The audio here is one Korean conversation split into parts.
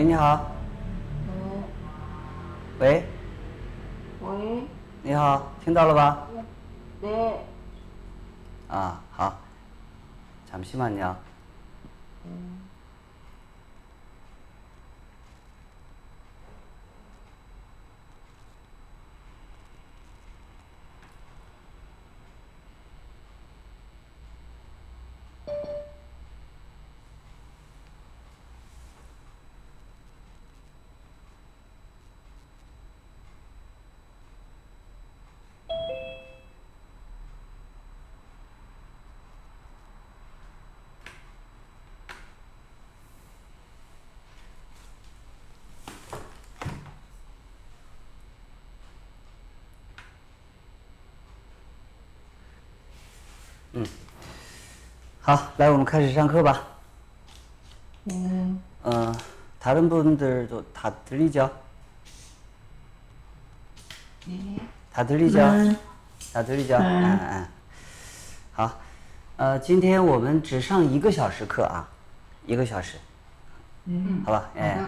喂，你好。喂，喂，你好，听到了吧？ 네, 아, 好. 잠시만요. 好，来，我们开始上课吧。 음, 어, 다른 분들도 다 들리죠? 네, 다 들리죠? 大家들리죠？ 嗯嗯。好，呃，今天我们只上一个小时课啊，一个小时， 음, 好吧？哎，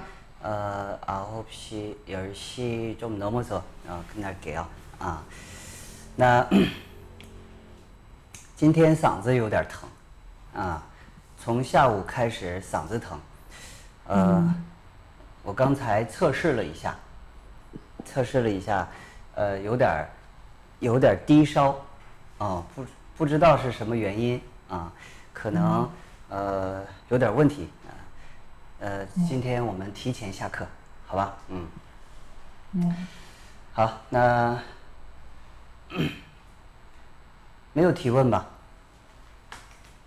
呃，아홉시열시좀넘어서어끝날게요啊。那今天嗓子有点疼 啊，从下午开始嗓子疼，呃，我刚才测试了一下，测试了一下，呃，有点儿有点儿低烧，啊，不不知道是什么原因啊，可能呃有点问题啊，呃，今天我们提前下课，好吧？嗯，嗯,好，那 没有提问吧？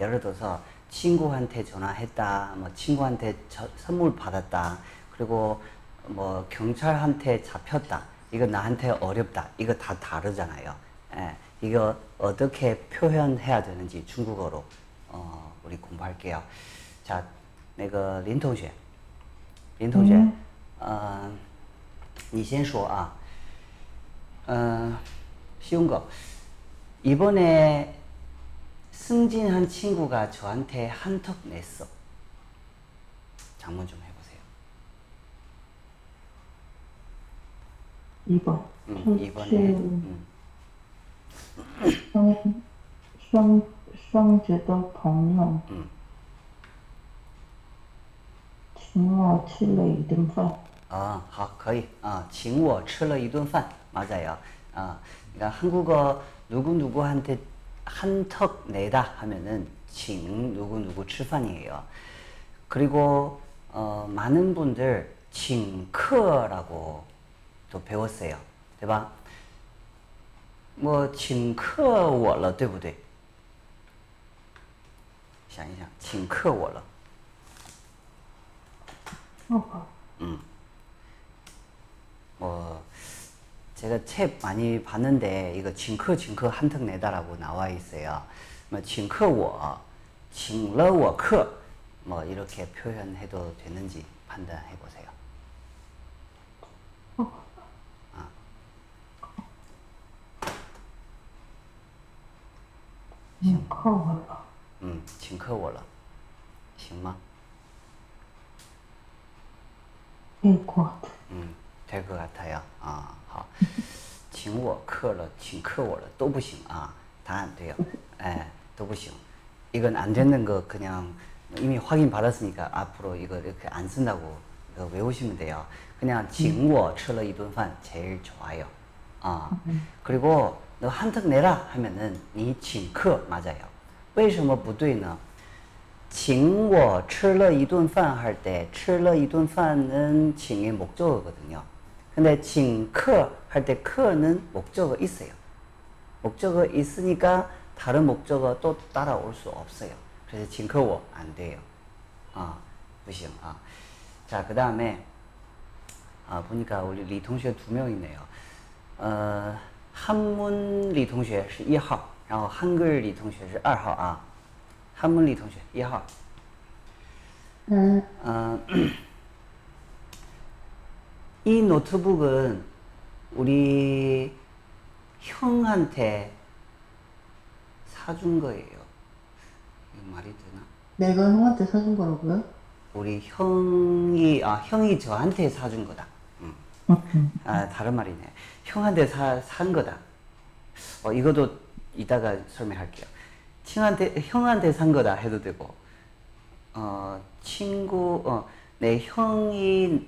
예를 들어서 친구한테 전화했다, 뭐 친구한테 저- 선물 받았다, 그리고 뭐 경찰한테 잡혔다. 이거 나한테 어렵다. 이거 다 다르잖아요. 예, 이거 어떻게 표현해야 되는지 중국어로 어, 우리 공부할게요. 자, 那个林同学，林同学，呃，你先说啊。어, 쉬운 거. 이번에 승진한 친구가 저한테 한턱 냈어. 장문 좀 해보세요. 2번. 음, 이번에 음, 双双双子的朋友嗯请我吃了一顿饭。 아, 好, 可以. 아, 请我吃了一顿饭. 맞아요. 아, 그러니까 한국어 누구 누구한테 한턱 내다 하면은 请 누구 누구 吃饭이에요 그리고 어, 많은 분들 请客라고또 배웠어요. 对吧?뭐请客我了,对不对?想一想,请客我了.哦， 뭐 제가 책 많이 봤는데 이거 请客 请客 한턱 내다라고 나와 있어요. 뭐 请客我, 请了我客 뭐 이렇게 표현해도 되는지 판단해 보세요. 아. 请客我. 음, 징크 워러. 行吗？ 될것 같아요. 음, 될 것 같아요. 어. 好. 请我客了,请客我了都不行啊. 다 안 돼요. 예, 도不行. 이건 안 되는 거 그냥 이미 확인 받았으니까 앞으로 이거 이렇게 안 쓴다고 이거 외우시면 돼요. 그냥 请我吃了一顿饭 제일 좋아요. 아, 그리고 너 한턱 내라 하면은 니请客 맞아요. 为什么不对呢?请我吃了一顿饭 할 때, 吃了一顿饭은 칭의 목적어거든요. 근데 징크 할때 크는 목적어 있어요. 목적어 있으니까 다른 목적어 또 따라올 수 없어요. 그래서 징커워 안 돼요. 어, 아, 무시요. 아. 어. 자, 그 다음에 아, 보니까 우리 李同学 두 명이네요. 어, 한문 李同学 1호, 然后 한글 李同学 2호 아. 한문 李同学 1호. 음. 어, 이 노트북은 우리 형한테 사준 거예요. 말이 되나? 내가 형한테 사준 거라고요? 우리 형이 아 형이 저한테 사준 거다. 음. 음. 아 다른 말이네. 형한테 사, 산 거다. 어 이것도 이따가 설명할게요. 친한테 형한테 산 거다 해도 되고 어 친구 어내 형이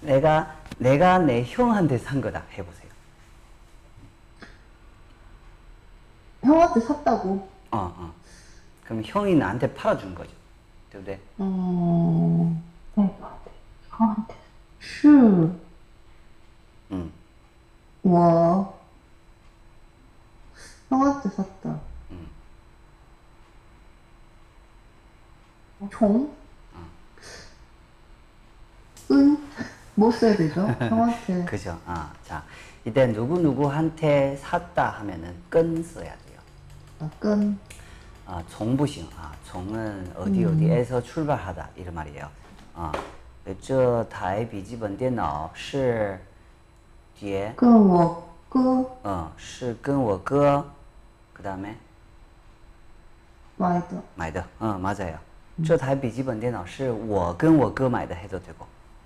내가 내가 내 형한테 산 거다 해보세요. 형한테 샀다고? 어, 어. 그럼 형이 나한테 팔아준 거죠. 네 어, 내가 형한테 슈. 응. 와. 형한테 샀다. 응. 종? 어. 응. 응. 뭐 써야 되죠? 형한테. 그죠. 아, 자, 이때 누구 누구한테 샀다 하면은 끈 써야 돼요. 아, 끈. 아, 종부型. 아, 종은 어디 어디에서 출발하다 이런 말이에요. 아, 这台笔记本电脑是姐跟我哥嗯，是跟我哥，그 다음에买的。买的，嗯，맞아요。这台笔记本电脑是我跟我哥买的해도 되고，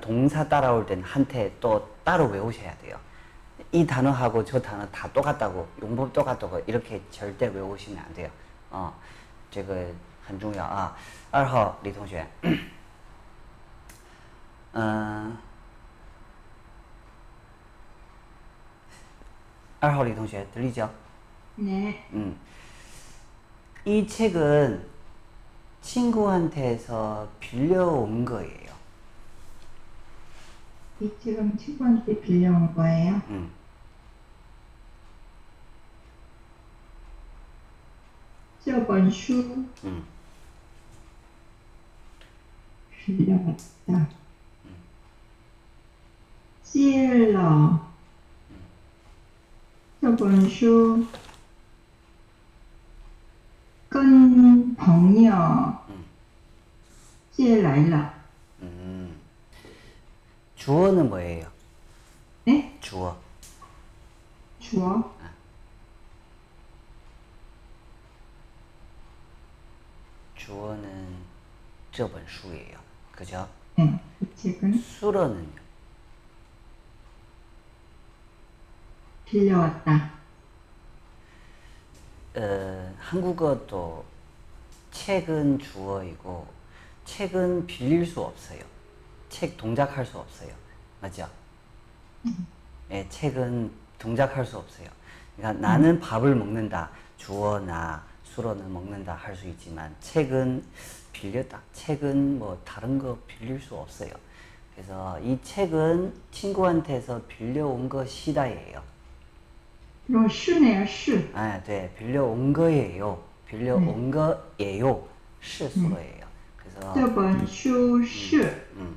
동사 따라올 때는 한테 또 따로 외우셔야 돼요. 이 단어하고 저 단어 다 똑같다고, 용법 똑같다고, 이렇게 절대 외우시면 안 돼요. 어, 这个很重要啊。二号李同学，嗯、 2호 리 동시에 들리죠? 네. 음. 이 책은 친구한테서 빌려온 거예요. 이 책은 친구한테 빌려온 거예요? 음. 저번 슈 음. 빌려왔다. 借了这本书跟朋友借来了。 음. 주어는 뭐예요? 네? 주어. 주어? 주어는 这本书예요. 그죠? 네. 이 책은 수로는요? 빌려왔다. 어, 한국어도 책은 주어이고 책은 빌릴 수 없어요. 책 동작할 수 없어요. 맞죠? 예, 책은 동작할 수 없어요. 그러니까 나는 밥을 먹는다. 주어나 수로는 먹는다 할 수 있지만 책은 빌렸다. 책은 뭐 다른 거 빌릴 수 없어요. 그래서 이 책은 친구한테서 빌려온 것이다예요. 그럼 슈네요, 슈. 아, 네, 빌려온 거예요. 빌려온 거예요. 시수로예요. 그래서 这本书是 음,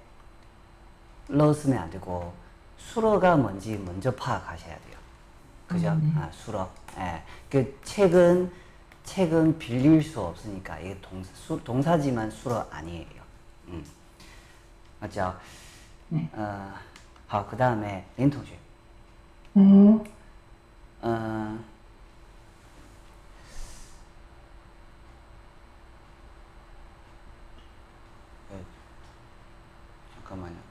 넣었으면 안 되고 수로가 뭔지 먼저 파악하셔야 돼요. 그죠? 음, 네. 아, 수로. 예. 그 책은 책은 빌릴 수 없으니까 이게 동사, 수, 동사지만 수로 아니에요. 음. 맞죠? 네. 어, 好,그 다음에 린 동주. 음. 어, 네. 잠깐만요.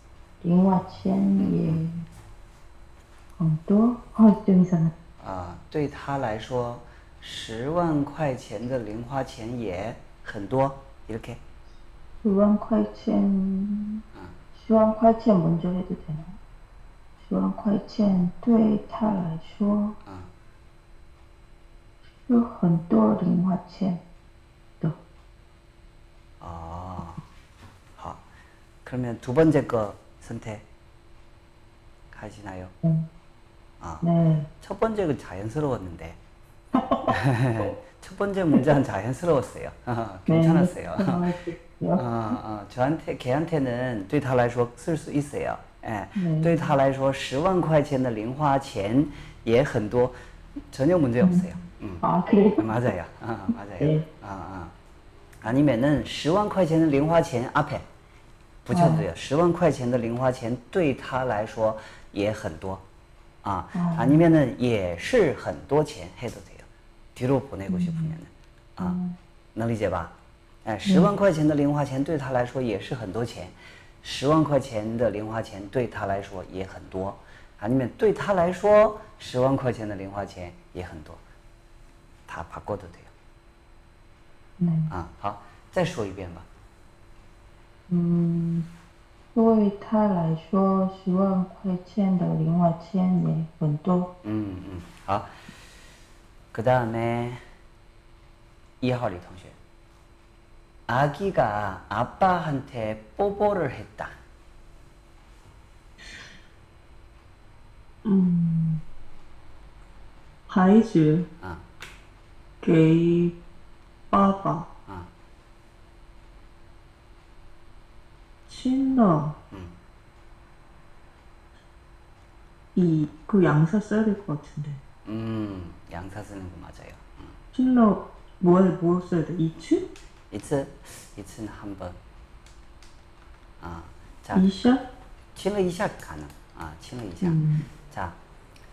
零花钱也很多，哦，좀 이상하다. 啊，对他来说，十万块钱的零花钱也很多。이렇게. 十万块钱， 아, 十万块钱 먼저 해도 되나? 十万块钱对他来说 아, 有很多零花钱的。 아, 好. 그러면 두 번째 거 선택 하시나요? 음, 아, 네. 첫 번째가 자연스러웠는데. 첫 번째 문제는 자연스러웠어요. 괜찮았어요. 네. 어, 어, 저한테 걔한테는 对他来说쓸 수 있어요. 예. 네. 对他来说十万块钱的零花钱也很多 전혀 문제 없어요. 음. 아, 그래요? 맞아요. 아, 맞아요. 네. 아, 아. 아니면은 10万块钱的零花钱 앞에 붙여도 돼요. 10万块钱的零花钱对他来说也很多. 아, 아니면은 也是很多钱 해도 돼요. 뒤로 보내고 싶으면은. 아, 能理解吧？哎，十万块钱的零花钱对他来说也是很多钱，十万块钱的零花钱对他来说也很多，啊，你们对他来说十万块钱的零花钱也很多，他바꿔도 돼요。 네. 啊，好，再说一遍吧。 嗯，对他来说，十万块钱的零花钱也很多。 음, 음, 好。그 다음에 이하리 동시. 아기가 아빠한테 뽀뽀를 했다. 嗯，孩子 아, 给爸爸 아, 亲了 음. 이 그 양사 써야 될 것 같은데. 음, 양사 쓰는 거 맞아요. 음. 친러 뭐에 뭐 써야 돼? 이츠? 이츠, 이츠는 한 번. 아, 자, 이샤? 亲了一下 가능. 아, 亲了一下. 음. 자,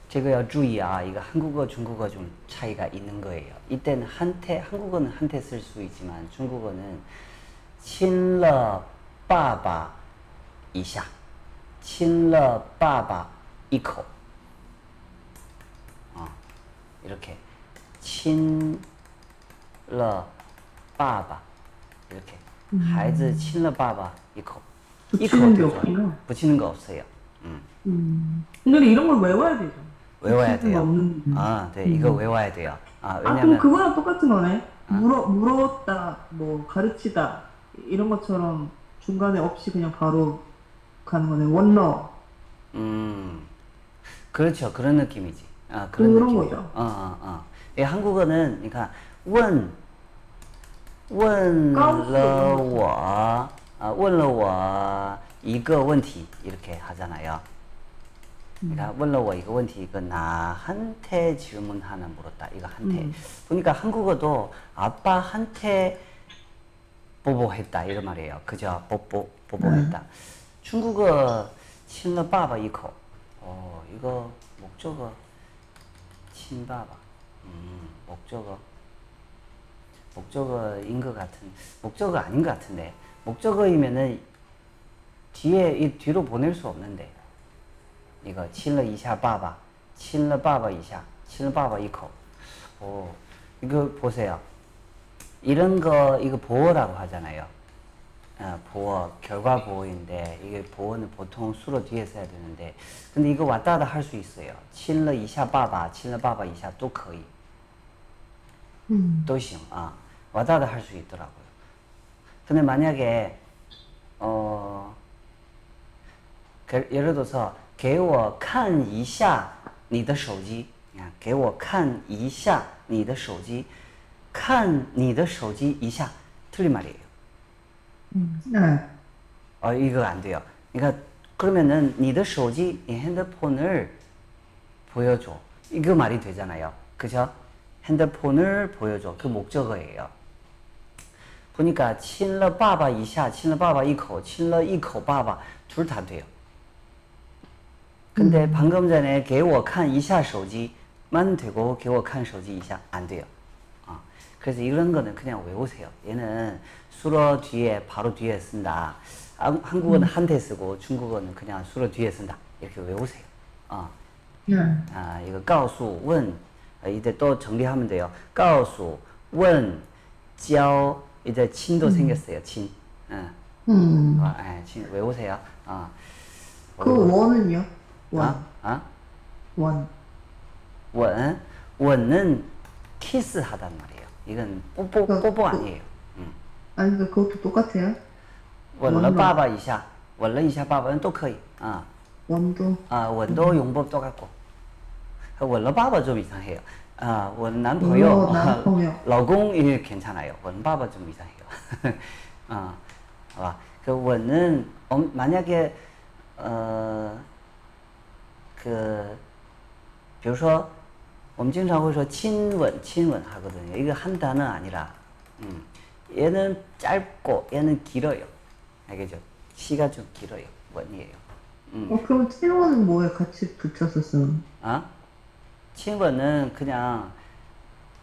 这个要注意啊. 이거 한국어, 중국어 좀 차이가 있는 거예요. 이때는 한테, 한국어는 한테 쓸 수 있지만 중국어는 亲了 爸爸一下,亲了爸爸一口. 어, 이렇게 亲了爸爸 이렇게 孩子亲了爸爸一口. 붙이는 게 되죠. 없구나. 붙이는 거 없어요. 음. 음. 근데 이런 걸 외워야 되죠. 외워야 붙이는 돼요. 거 없는. 아, 네, 이거 외워야 돼요. 아, 아, 그럼 왜냐면 그거랑 똑같은 거네. 물어, 물었다, 뭐, 가르치다, 이런 것처럼 중간에 없이 그냥 바로 가는 거네. 원러. 음. 그렇죠. 그런 느낌이지. 아, 그런, 그런 느낌이죠. 거죠. 아, 아, 아. 예, 한국어는 그러니까 원 원러와 아, 원러와 이거 원티 이렇게 하잖아요. 그러니까 음. 원러와 이거 원티 이거 나한테 질문하나 물었다. 이거 한테. 음. 보니까 한국어도 아빠한테 뽀뽀했다 이런 말이에요. 그저 네. 뽀뽀 뽀뽀했다. 음. 중국어 친러 바바 이코. 어 이거 목적어 친바바. 음 목적어 목적어인 것 같은 목적어 아닌 것 같은데 목적어이면은 뒤에 이 뒤로 보낼 수 없는데 이거 친러 이샤 바바 친러 바바 이샤 친러 바바 이코. 오 이거 보세요. 이런 거 이거 보어라고 하잖아요. 어, 보어 결과 보어인데 이게 보어는 보통 수로 뒤에 써야 되는데 근데 이거 왔다 갔다 할 수 있어요. 亲了一下爸爸,亲了爸爸一下都可以. 음. 都行 아, 왔다 갔다 할 수 있더라고요. 근데 만약에 어 그, 예를 들어서 给我看一下你的手机给我看一下你的手机 看你的手机一下 틀린 말이에요. 음. 네. 어 이거 안 돼요. 그러니까 그러면은 你的手机 이 핸드폰을 보여줘. 이거 말이 되잖아요. 그죠? 핸드폰을 보여줘. 그 목적어예요. 보니까 亲了爸爸一下,亲了爸爸一口,亲了一口爸爸 둘 다 돼요. 근데 음. 방금 전에 给我看一下手机만 되고 给我看手机一下안 돼요. 어. 그래서 이런 거는 그냥 외우세요. 얘는 수로 뒤에 바로 뒤에 쓴다. 아, 한국어는 한테 쓰고 중국어는 그냥 수로 뒤에 쓴다. 이렇게 외우세요. 어. 네. 아, 이거 告诉, 원. 아, 이제 또 정리하면 돼요. 告诉, 원, 教. 이제 친도 생겼어요. 친. 어. 음. 아, 예, 친 외우세요. 어. 그 원은요? 원. 아, 아? 원. 원, 원은 키스하단 말이에요. 이건 뽀뽀 그, 뽀뽀 그, 아니에요. 음. 아니 그 그것도 똑같아요? 吻了 원로. 爸爸一下,吻了一下爸爸都可以. 아, 원도. 아, 吻도 용법 똑같고. 吻了爸爸좀 이상해요. 아, 吻 남朋友, 어, 남朋友. 老公 이 괜찮아요. 吻 爸爸좀 이상해요. 아, 봐. 그吻은 어, 만약에 어, 그 比如说 我们经常会说亲吻亲吻 하거든요. 이거 한 단어 아니라 음, 얘는 짧고 얘는 길어요. 알겠죠? 시가 좀 길어요. 원이에요. 음. 어 그럼 채원은 뭐에 같이 붙여서 쓰는? 아? 친구는 그냥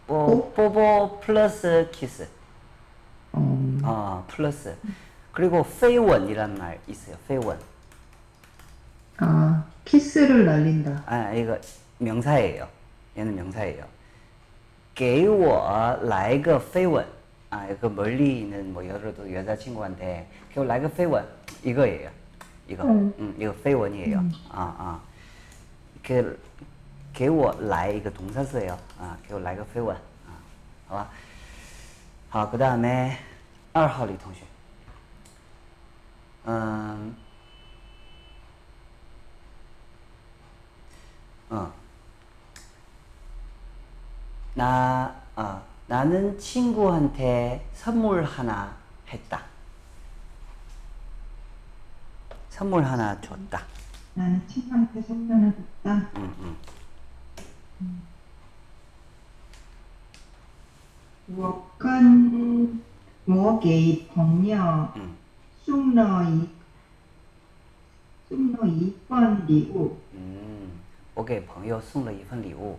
뽀, 뽀뽀 플러스 키스. 어. 어, 플러스. 그리고 페이원이란 말 있어요. 페이원. 아 키스를 날린다. 아, 이거 명사예요. 얘는 명사예요. 给我来个飞吻. 아, 이거 멀리 있는 뭐 여러도 여자친구한테 给我来个飞吻 이거예요. 이거. 음. 음, 이거 飞吻이에요. 아, 아. 그 给我来 이거 동사 쓰예요. 아, 给我来个飞吻. 아, 好吧?好, 그다음에 2号李同学. 음. 어. 나, 어, 나는 친구한테 선물 하나 했다. 선물 하나 줬다. 나는 친구한테 선물을 줬다. 응, 응. 我跟我给朋友 응. 送了一送了一份礼物。嗯，我给朋友送了一份礼物。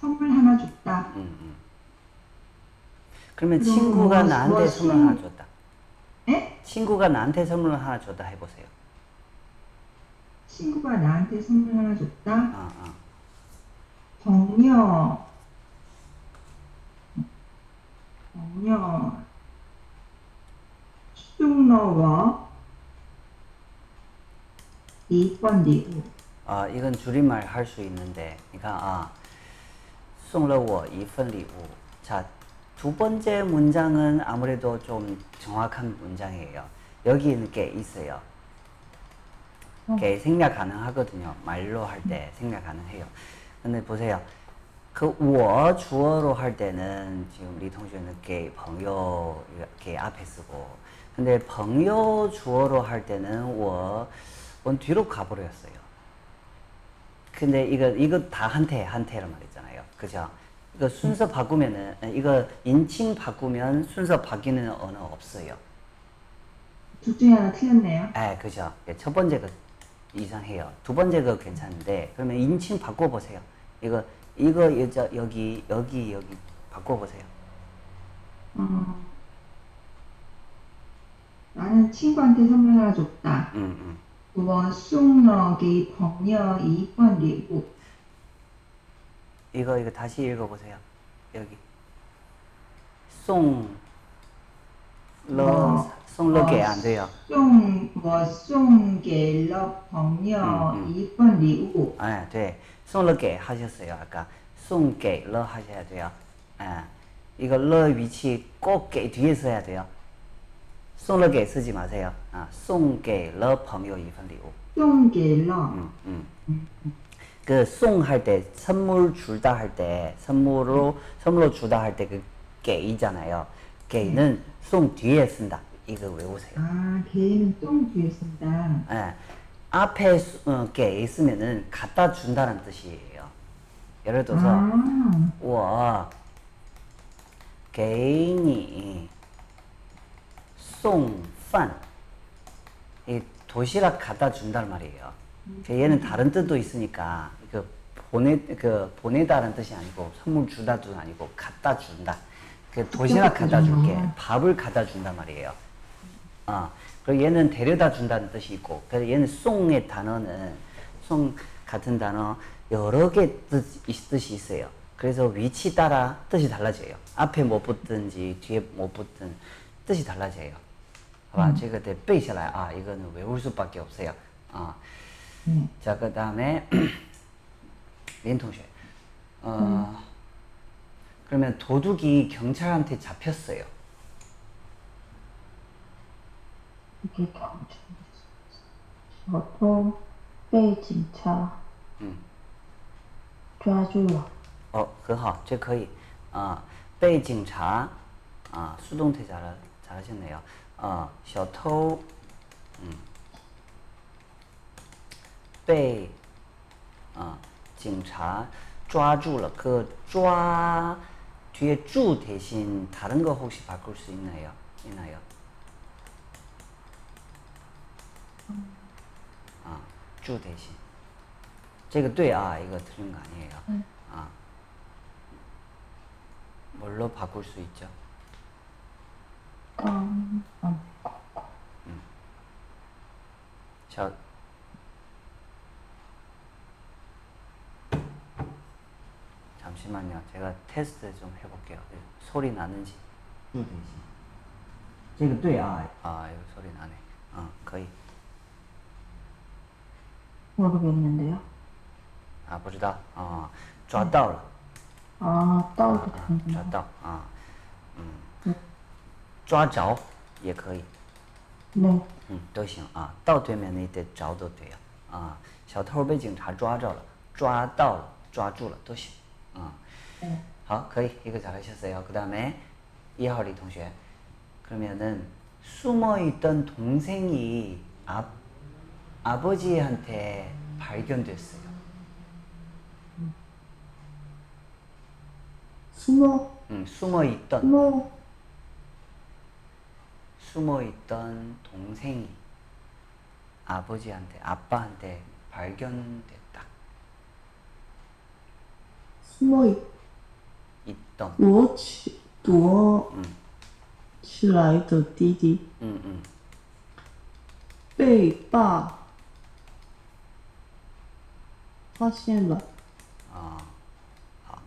선물 하나 줬다. 음, 음. 그러면 친구가 뭐 나한테 뭐 선물 하나 줬다. 예? 친구가 나한테 선물 하나 줬다 해보세요. 친구가 나한테 선물 하나 줬다. 아, 아. 정녀, 정녀, 추종너와 이번디고. 아 이건 줄임말 할 수 있는데, 그러니까 아. 送了我一份礼物. 자, 두 번째 문장은 아무래도 좀 정확한 문장이에요. 여기는 게 있어요. 게 생략 가능하거든요. 말로 할 때 생략 가능해요. 근데 보세요. 그, 我 주어로 할 때는 지금 리同学는 게, 朋友, 게 앞에 쓰고. 근데 朋友 주어로 할 때는 我, 원 뒤로 가버렸어요. 근데 이거 이거 다 한테 한테란 말이잖아요. 그죠? 이거 순서 바꾸면은 이거 인칭 바꾸면 순서 바뀌는 언어 없어요. 둘 중에 하나 틀렸네요. 아, 그죠. 예, 첫 번째가 이상해요. 두 번째가 괜찮은데 그러면 인칭 바꿔보세요. 이거 이거 여자 여기 여기 여기 바꿔보세요. 어, 나는 친구한테 선물 하나 줬다. 음, 음. 9번 쑥너기 벙여 2번 리고 이거 이거 다시 읽어보세요. 여기 송러 송러게 안 돼요. 송뭐 송게러 벙여 음, 음. 이번 리우. 아, 네, 送了给 하셨어요 아까 送给了 하셔야 돼요. 아, 이거 了 위치 꼭 给 뒤에 써야 돼요. 送了给 쓰지 마세요. 아, 送给了朋友一份礼物. 送给了. 음, 음. 음 그 송 할 때 선물 줄다 할 때 선물로 선물로 주다 할 때 그 게이잖아요. 게이는 송 뒤에 쓴다. 이거 외우세요. 아, 걔는 똥 뒤에 쓴다. 예. 앞에 수- 어, 게 있으면은 갖다 준다는 뜻이에요. 예를 들어서 啊，我给你送饭. 이 도시락 갖다 준단 말이에요. 그 얘는 다른 뜻도 있으니까 그 보내 그 보내다라는 뜻이 아니고 선물 주다도 아니고 갖다 준다. 그 도시락 갖다 줄게, 밥을 갖다 준단 말이에요. 아, 그리고 얘는 데려다 준다는 뜻이 있고, 그 얘는 송의 단어는 송 같은 단어 여러 개 뜻, 뜻이 있어요. 그래서 위치 따라 뜻이 달라져요. 앞에 못 붙든지 뒤에 못 붙든 뜻이 달라져요. 봐봐, 음. 제가 그때 빼下来 아, 이거는 외울 수밖에 없어요. 아, 음. 자, 그 다음에. 린同学, 어, 그러면 도둑이 경찰한테 잡혔어요. 一个考小偷被警察嗯抓住了。哦，很好，这可以啊。被警察啊， 수동태 잘 잘하셨네요. 아, 小偷, 음, 被 아, 警察抓住了. 그抓 뒤에 住 대신 다른 거 혹시 바꿀 수 있나요? 있나요? 아, 住 대신. 这个对啊, 이거 틀린 거 아니에요. 아. 뭘로 바꿀 수 있죠? 刚，嗯， 자, 잠시만요. 제가 테스트 좀 해볼게요. 소리 나는지. 住 대신. 这个对啊. 아, 이거 소리 나네. 어, 거의. 모르겠는데요. 아, 不知道. 어, 抓到了. 아, 따오도 抓 되는구나. 到啊，嗯，抓着也可以， 네. 嗯，都行啊。到对面那得着都对呀啊。小偷被警察抓着了，抓到了，抓住了都行啊。 네. 好，可以一个잘하셨어요그다음에 이하리同学，그러면은숨어있던동생이아아버지한테발견됐어요 숨어, 음, 숨어 있던 숨어, 숨어 있던 동생이 아버지한테 아빠한테 발견됐다. 숨어 있, 躲起躲起来的弟弟，嗯嗯，被爸发现了。啊，好，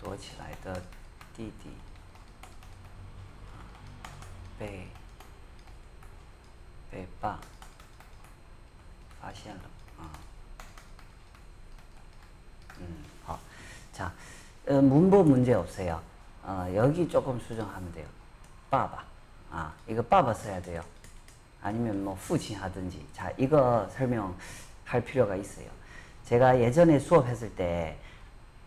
躲起来的弟弟，被被爸发现了。啊，嗯好，这样。 문법 문제 없어요. 어, 여기 조금 수정하면 돼요. 빠바. 아, 이거 빠바 써야 돼요. 아니면 뭐父亲 하든지. 자, 이거 설명할 필요가 있어요. 제가 예전에 수업했을 때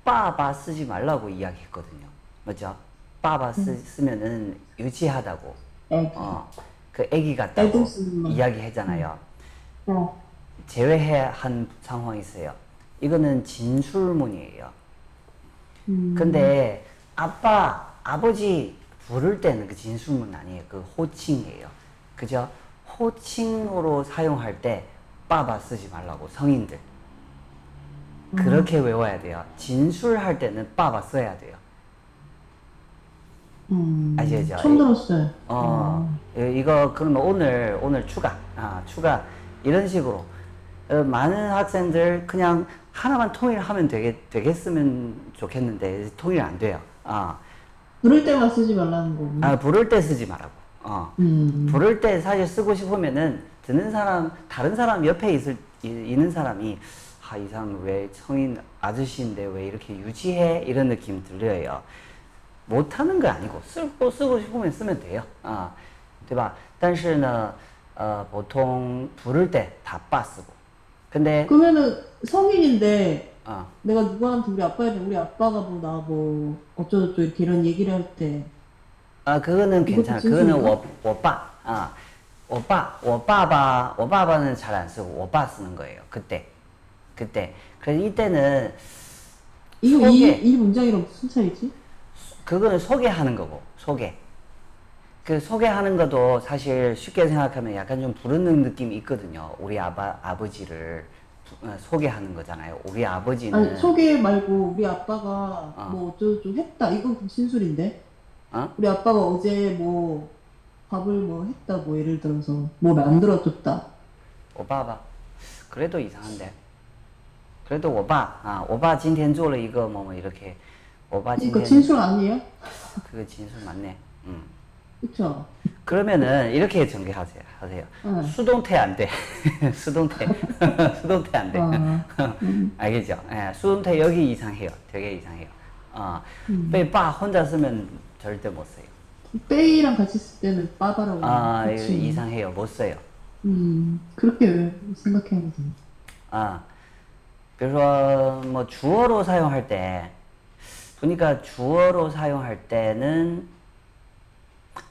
빠바 쓰지 말라고 이야기했거든요. 맞죠? 빠바 쓰, 쓰면은 유치하다고. 애기. 어, 그 애기 같다고. 이야기했잖아요. 어, 제외한 상황이 있어요. 이거는 진술문이에요. 음. 근데 아빠, 아버지 부를 때는 그 진술문 아니에요. 그 호칭이에요. 그죠? 호칭으로 사용할 때 빠바 쓰지 말라고 성인들. 그렇게 외워야 돼요. 진술할 때는 빠바 써야 돼요. 음. 아시죠? 처음 들었어요. 어, 이- 이거 그러면 오늘 오늘 추가, 아 추가 이런 식으로 어, 많은 학생들 그냥 하나만 통일하면 되겠 되겠으면 좋겠는데 통일 안 돼요. 아, 부를 때만 쓰지 말라는 거구나. 아 부를 때 쓰지 말라고. 어, 음. 부를 때 사실 쓰고 싶으면은 듣는 사람 다른 사람 옆에 있을 이- 있는 사람이 아 이 사람 왜 성인 아저씨인데 왜 이렇게 유지해 이런 느낌 들려요. 못하는 거 아니고 쓰고 쓰고 싶으면 쓰면 돼요. 아, 对吧?但是呢, 어, 보통 부를 때 다 빠 쓰고. 근데 그러면은 성인인데 어. 내가 누구한테 우리 아빠한테 우리 아빠가 뭐나뭐 뭐 어쩌고저쩌고 이렇게 이런 얘기를 할때 아 그거는 괜찮아. 그거는 워, 워빠. 아, 워빠, 워빠바, 워빠바는 잘 안 쓰고 워빠 쓰는 거예요. 그때, 그때. 그래서 이때는 이거 이, 이 문장이랑 무슨 차이지? 그거는 소개하는 거고 소개. 그 소개하는 것도 사실 쉽게 생각하면 약간 좀 부르는 느낌이 있거든요. 우리 아바 아버지를 부- 어, 소개하는 거잖아요. 우리 아버지는 아니 소개 말고 우리 아빠가 어. 뭐 어쩌고저쩌고 했다 이건 그 진술인데 어? 우리 아빠가 어제 뭐 밥을 뭐 했다 뭐 예를 들어서 뭐 만들어줬다 我爸爸 그래도 이상한데. 그래도 我爸 아, 我爸今天做了一个 뭐뭐 이렇게 我爸今 그러니까 天 진술 아니에요? 그거 진술 맞네. 음. 그렇죠. 그러면은 이렇게 전개하세요. 하세요. 어. 수동태 안 돼. 수동태. 수동태 안 돼. 어. 알겠죠? 예, 수동태 여기 이상해요. 되게 이상해요. 어. 음. 빼빠 혼자 쓰면 절대 못 써요. 빼이랑 같이 쓸 때는 빠바라고. 아, 그치. 이상해요. 못 써요. 음, 그렇게 생각해야 돼. 아, 그래서 뭐 주어로 사용할 때, 보니까 주어로 사용할 때는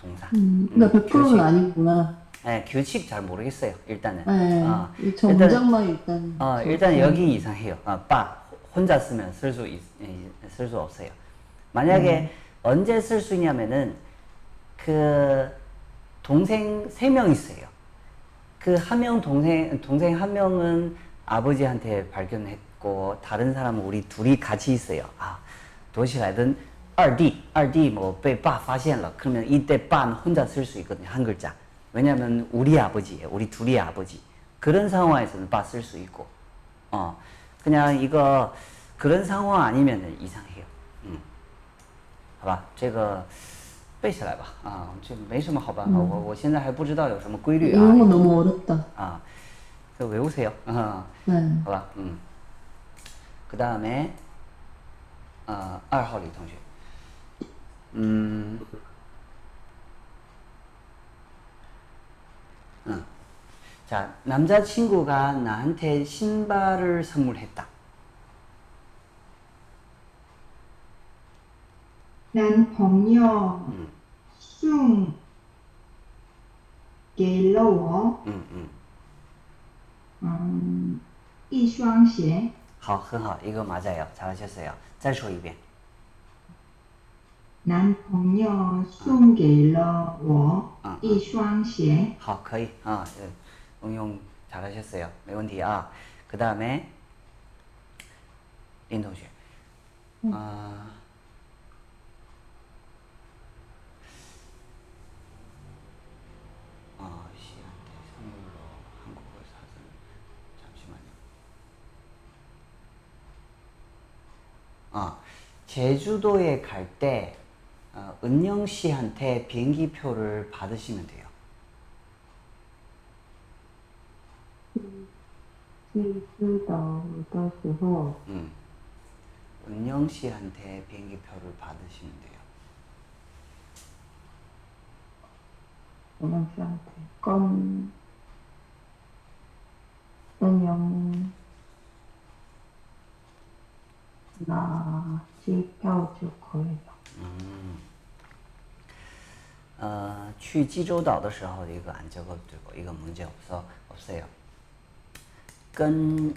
동사. 음, 그러니까 음, 100%는 규칙. 아니구나 예, 규칙 잘 모르겠어요. 일단은. 네, 어, 이 정장만 일단 어, 일단 여기 이상해요. 어, 빠 혼자 쓰면 쓸 수 쓸 수 없어요. 만약에 언제 쓸 수 있냐면은 그 동생 세 명 있어요. 그 한 명 동생 동생 한 명은 아버지한테 발견했고 다른 사람은 우리 둘이 같이 있어요. 아, 도시락은 二弟,二弟뭐被爸发现了. 그러면 이때 빠는 혼자 쓸 수 있거든요. 한 글자. 왜냐면 우리 아버지예요. 우리 둘이 아버지. 그런 상황에서는 빠 쓸 수 있고. 어. 그냥 이거 그런 상황 아니면은 이상해요. 음. 好吧，这个背起来吧，啊，这没什么好办法，我我现在还不知道有什么规律 이런 거 啊， 너무 어렵다 啊，这외우세요，啊， 네. 好吧，嗯，그 다음에 아, 二号李同学， 嗯，응. 자, 남자친구가 나한테 신발을 선물했다. 男朋友嗯送给了我 응, 응. 嗯一双鞋，好,很好. 이거 맞아요. 잘하셨어요. 再说一遍. 男朋友送给了我嗯一双鞋，好, 可以. 아, 예. 응용 잘하셨어요. 没问题啊. 그 다음에 린同学. 아, 아, 씨한테 선물로 한국어 사전 잠시만요. 아, 제주도에 갈 때 어, 은영 씨한테 비행기 표를 받으시면 돼요. 去知道的时候， 음. 은영 씨한테 비행기표를 받으시면 돼요. 我们这样子跟跟用拿机票就可以了。 어, 去济州岛的时候 이거 안 적어도 되고 이거 문제 없어 없어요. 跟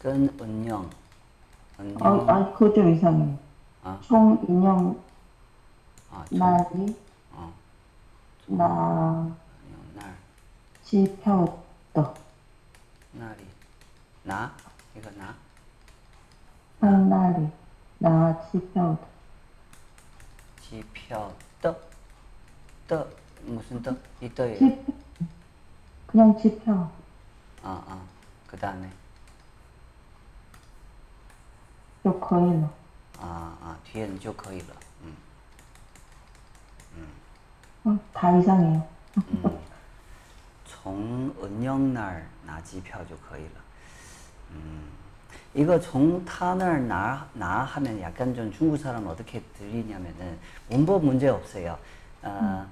跟 은영 은영 아, 아, 그거 좀 이상해. 아. 총 인형 아, 저- 날이 어, 나 은영 날 지표 더 날이 나 이거 나 한 날이 나 지표 지표 떠 떠 무슨 떠? 이 떠예요. 지 그냥 지표 어, 어. 그 다음에 就可以了。 아, 아, 뒤에는 就可以了. 음. 어, 다 이상해요. 음. 从 은영날 나机票 就可以了. 음. 이거 从 타날 나, 나 하면 약간 좀 중국 사람 어떻게 들리냐면은 문법 문제 없어요. 어,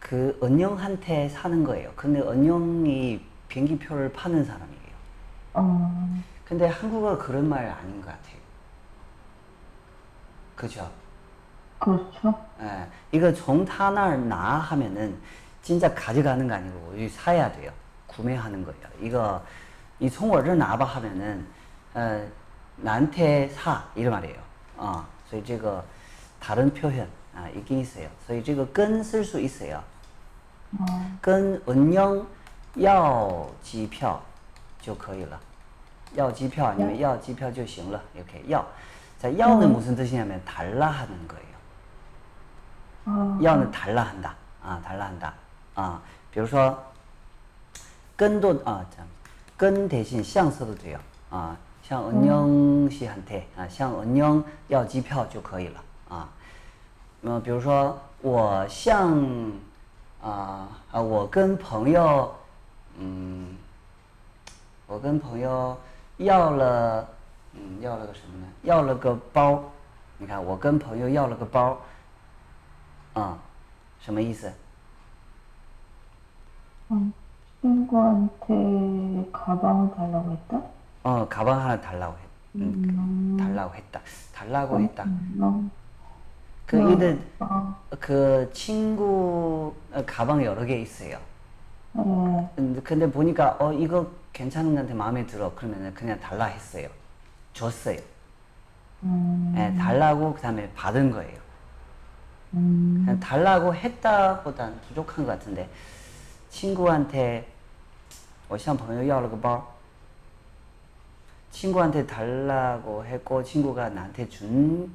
그 은영한테 사는 거예요. 근데 은영이 비행기표를 파는 사람이에요. 어, 근데 한국어 그런 말 아닌 것 같아요. 그죠? 그렇죠. 예, 이거 정타날 나 하면은 진짜 가져가는 거 아니고 이 사야 돼요. 구매하는 거예요. 이거 이 송어를 나봐 하면은 어, 나한테 사 이런 말이에요. 어, 所以这个 다른 표현 아, 있긴 있어요. 所以这个跟쓸 수 있어요. 跟 은영 要机票就可以了。要机票你们要机票就行了. 이렇게 要. 자, 要는 무슨 뜻이냐면 달라 하는 거예요. 아, 要는 달라 한다. 아, 달라 한다. 아, 比如说 끈도 아, 참. 끈 대신 像 써도 돼요. 아, 像 은영 씨한테 아, 像 은영 要机票就可以了. 아. 那比如说我向啊啊，我跟朋友，嗯，我跟朋友要了，嗯，要了个什么呢？要了个包。你看，我跟朋友要了个包，啊、什么意思？ 음, 친구한테 가방을 달라고 했다? 어, 가방 하나 달라고 했, 음, 달라고 했다. 달라고 했다. 음, 그 음. 이는 아, 그 친구 어, 가방 여러 개 있어요. 예, 근데, 근데 보니까 어 이거 괜찮은 건데 마음에 들어 그러면은 그냥 달라 했어요. 줬어요. 음, 예, 달라고 그다음에 받은 거예요. 음, 그냥 달라고 했다보단 부족한 것 같은데 친구한테 我向朋友要了个包 친구한테 달라고 했고 친구가 나한테 준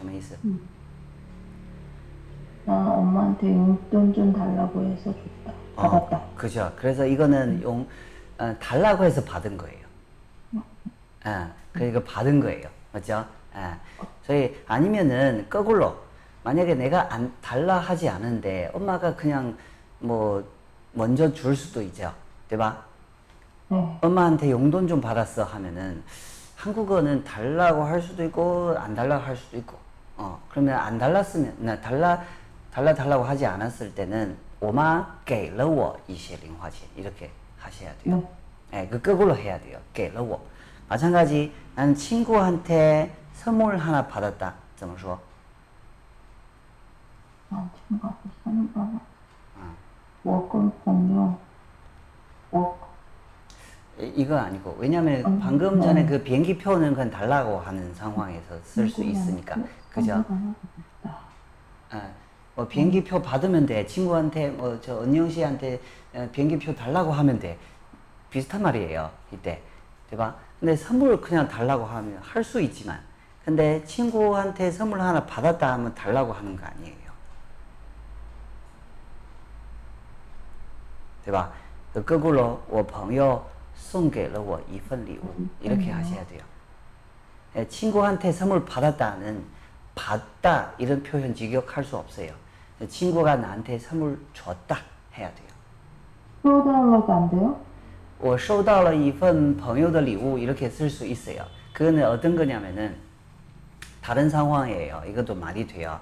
什么意思? 나 엄마한테 용돈 좀 달라고 해서 줬다. 받았다. 어, 그죠. 그래서 이거는 용, 어, 달라고 해서 받은 거예요. 예, 그러니까 받은 거예요. 맞죠? 예. 저희 아니면은 거꾸로 만약에 내가 안 달라 하지 않은데 엄마가 그냥 뭐 먼저 줄 수도 있죠. 对吧? 네. 엄마한테 용돈 좀 받았어 하면은 한국어는 달라고 할 수도 있고 안 달라고 할 수도 있고 어 그러면 안 달랐으면 나 달라 달라 달라고 하지 않았을 때는 我妈给了我一些零花钱 이렇게 하셔야 돼요. 예, 그 거꾸로 해야 돼요. 给了我 마찬가지 나는 친구한테 선물 하나 받았다. 怎么说? 아, 친구한테 사는 거. 我跟朋友, 我 이- 이거 아니고 왜냐면 방금 전에 그 비행기 표는 그냥 달라고 하는 상황에서 쓸 수 있으니까 그죠? 아, 뭐 비행기 표 받으면 돼 친구한테 뭐 저 은영 씨한테 어, 비행기 표 달라고 하면 돼 비슷한 말이에요. 이때. 对吧? 근데 선물 그냥 달라고 하면 할 수 있지만 근데 친구한테 선물 하나 받았다 하면 달라고 하는 거 아니에요. 对吧? 그 거꾸로 我朋友送给了我一份礼物 이렇게 하셔야 돼요. 예, 친구한테 선물 받았다는 받다 이런 표현 직역할 수 없어요. 친구가 나한테 선물 줬다 해야 돼요. 收到了안 돼요? 我收到了一份朋友的礼物 이렇게 쓸 수 있어요. 그거는 어떤 거냐면은 다른 상황이에요. 이것도 말이 돼요.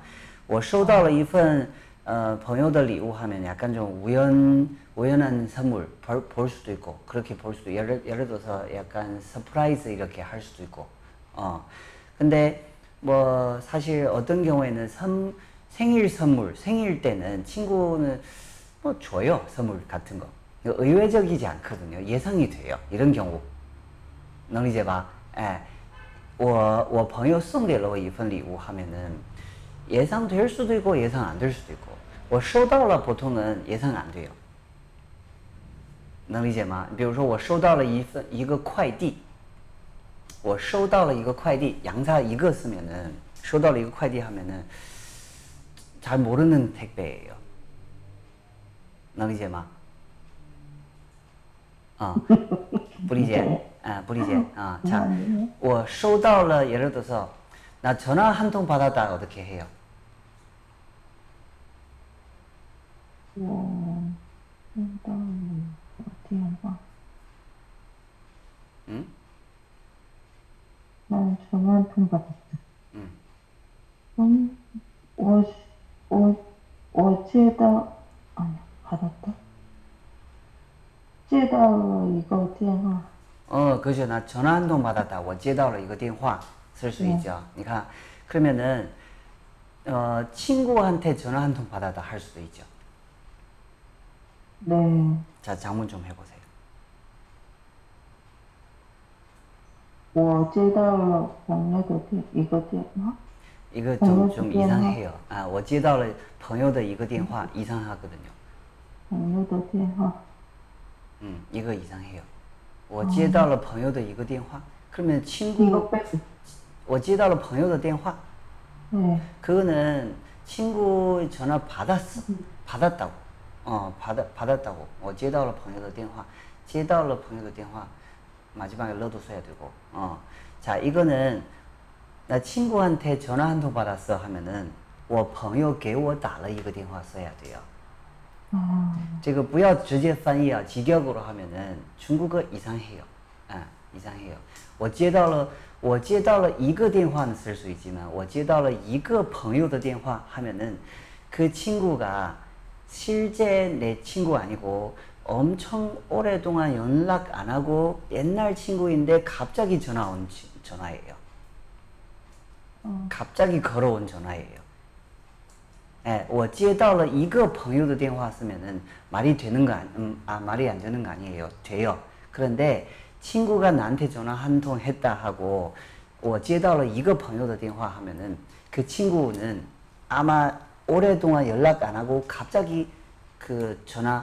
我收到了一份 어, 朋友的礼物 하면 약간 좀 우연 우연한 선물 볼, 볼 수도 있고 그렇게 볼 수도 예를 예를 들어서 약간 서프라이즈 이렇게 할 수도 있고 어 근데 뭐 사실 어떤 경우에는 선, 생일 선물 생일 때는 친구는 뭐 줘요 선물 같은 거 이거 의외적이지 않거든요 예상이 돼요 이런 경우 能理解吧？哎，我我朋友送给了我一份礼物 하면은 예상될 수도 있고 예상 안 될 수도 있고 我收到了 보통은 예상 안 돼요. 能理解吗？比如说我收到了一份一个快递， 我收到了一个快递，양사이거쓰면은收到了一个快递하면은잘모르는택배예요能理解吗？啊，不理解，啊，不理解啊。자，我收到了예를들어서나전화한통받았다어떻게해요 我 난 전화 한 통 받았어. 응. 음, 我我我接到아니 받았다. 接到了一个电话， 어, 그죠. 나 전화 한 통 받았다. 我接到了一个电话. 쓸 수 네. 있죠. 그러니까 그러면은 어, 친구한테 전화 한 통 받았다 할 수도 있죠. 네, 자, 장문 좀 해보세요. 我接到了朋友的电一个电话， 이거 어, 좀, 좀 그때는 이상해요. 아, 我接到了朋友的一个电话 이상하거든요. 朋友的电话， 음, 이거 이상해요. 我接到了朋友的一个电话. 그러면 친구 이거 빼고. 我接到了朋友的电话. 네, 그거는 친구 전화 받았어. 받았다고. 어, 받, 받았다고. 我接到了朋友的电话.接到了朋友的电话. 마지막에 러도 써야 되고. 어. 자, 이거는 나 친구한테 전화 한 통 받았어 하면은 我朋友给我打了一个电话 써야 돼요. 啊，这个不要直接翻译啊， 직역으로 하면은 중국어 이상해요. 아, 이상해요. 我接到了我接到了一个电话는 쓸 수 있지만 我接到了一个朋友的电话 하면은 그 친구가 실제 내 친구 아니고 엄청 오랫동안 연락 안 하고 옛날 친구인데 갑자기 전화 온 지- 전화예요. 갑자기 걸어온 전화예요. 예, 我接到了一个朋友的电话 쓰면은 말이 되는 거 아니, 음, 아 말이 안 되는 거 아니에요. 돼요. 그런데 친구가 나한테 전화 한 통 했다 하고 我接到了一个朋友的电话 하면은 그 친구는 아마 오랫동안 연락 안 하고 갑자기 그 전화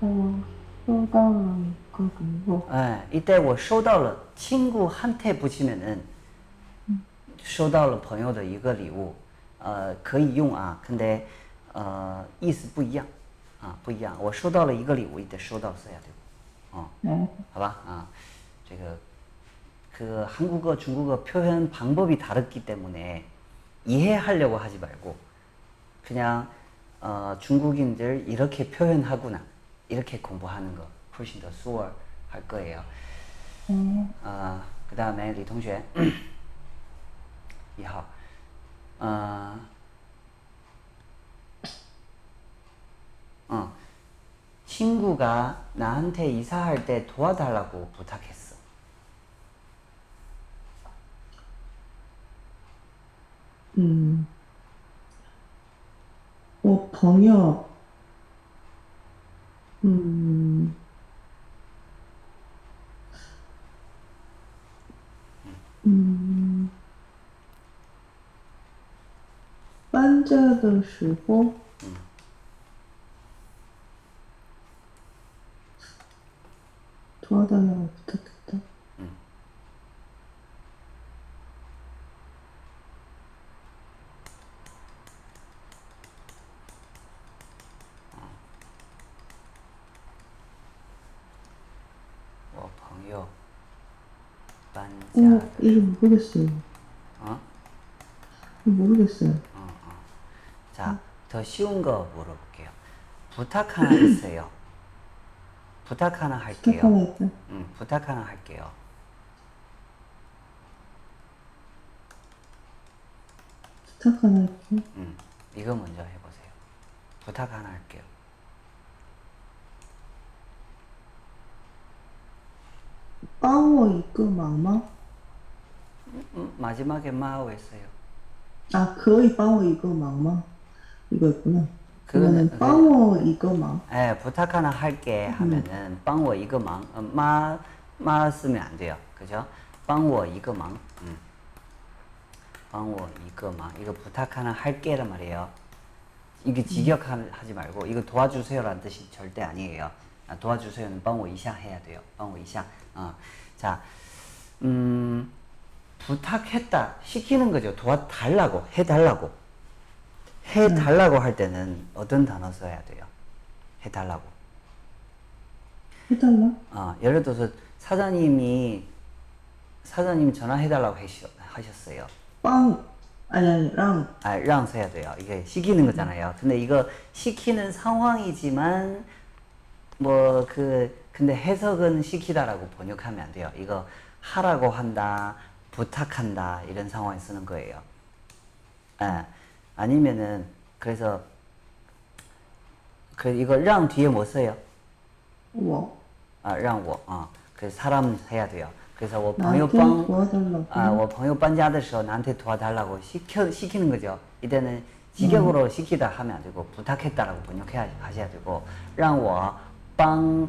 我收到了一个礼物， 예, 이때 我收到了 친구한테 붙이면은 收到了朋友的一个礼物, 어, 可以用啊. 근데 어, 意思不一样. 아, 不一样.我收到了一个礼物 이때 收到 써야 되고. 어. 네, 好吧? 아, 这个그 한국어, 중국어 표현 방법이 다르기 때문에 이해하려고 하지 말고 그냥 어, 중국인들 이렇게 표현하구나 이렇게 공부하는 거 훨씬 더 수월할 거예요. 네, 어, 그 다음에 리 동생 2号 어, 어, 친구가 나한테 이사할 때 도와달라고 부탁했어. 嗯，我朋友， 嗯，嗯，搬家的时候，拖到了，哒哒哒。 뭐 반자 어, 이거 모르겠어요. 어? 모르겠어요. 어, 어. 자, 더 쉬운 거 물어볼게요. 부탁 하나 있어요. 부탁 하나 할게요. 부탁 하나 할까요? 음, 부탁 하나 할게요. 부탁 하나 할게요. 음, 이거 먼저 해보세요. 부탁 하나 할게요. 아오 있고 마마? 마지막에 마오 했어요. 아, 거의 바오 이거 마마? 이거 있구나. 그거는 빵워 이거 망. 예, 부탁 하나 할게 하면은 빵워 이거 망. 마, 마 쓰면 안 돼요. 그죠? 빵워 이거 망. 음. 빵워 이거 망. 이거 부탁 하나 할게란 말이에요. 이게 음. 직역하지 말고 이거 도와주세요라는 뜻이 절대 아니에요. 아, 도와주세요는 빵워 이상 해야 돼요. 빵워 이상. 어. 자, 음, 부탁했다 시키는 거죠. 도와달라고 해달라고. 해달라고 할 때는 어떤 단어 써야 돼요? 해달라고. 해달라? 어, 예를 들어서 사장님이 사장님 전화해달라고 하셨어요. 帮, 아니, 아니, 让, 아, 랑 써야 돼요. 이게 시키는 거잖아요. 근데 이거 시키는 상황이지만 뭐 그 근데 해석은 시키다라고 번역하면 안 돼요. 이거 하라고 한다, 부탁한다 이런 상황에 쓰는 거예요. 예. 아니면은 그래서 그 이거 랑 뒤에 뭐 써요? 我, 아, 让我 어. 그 사람 해야 돼요. 그래서 我朋友 나한테 帮 도와달라고. 아, 我朋友搬家的时候 나한테 도와달라고 시켜 시키는 거죠. 이때는 직역으로 시키다 하면 안 되고 부탁했다라고 번역해 하셔야 되고 让我帮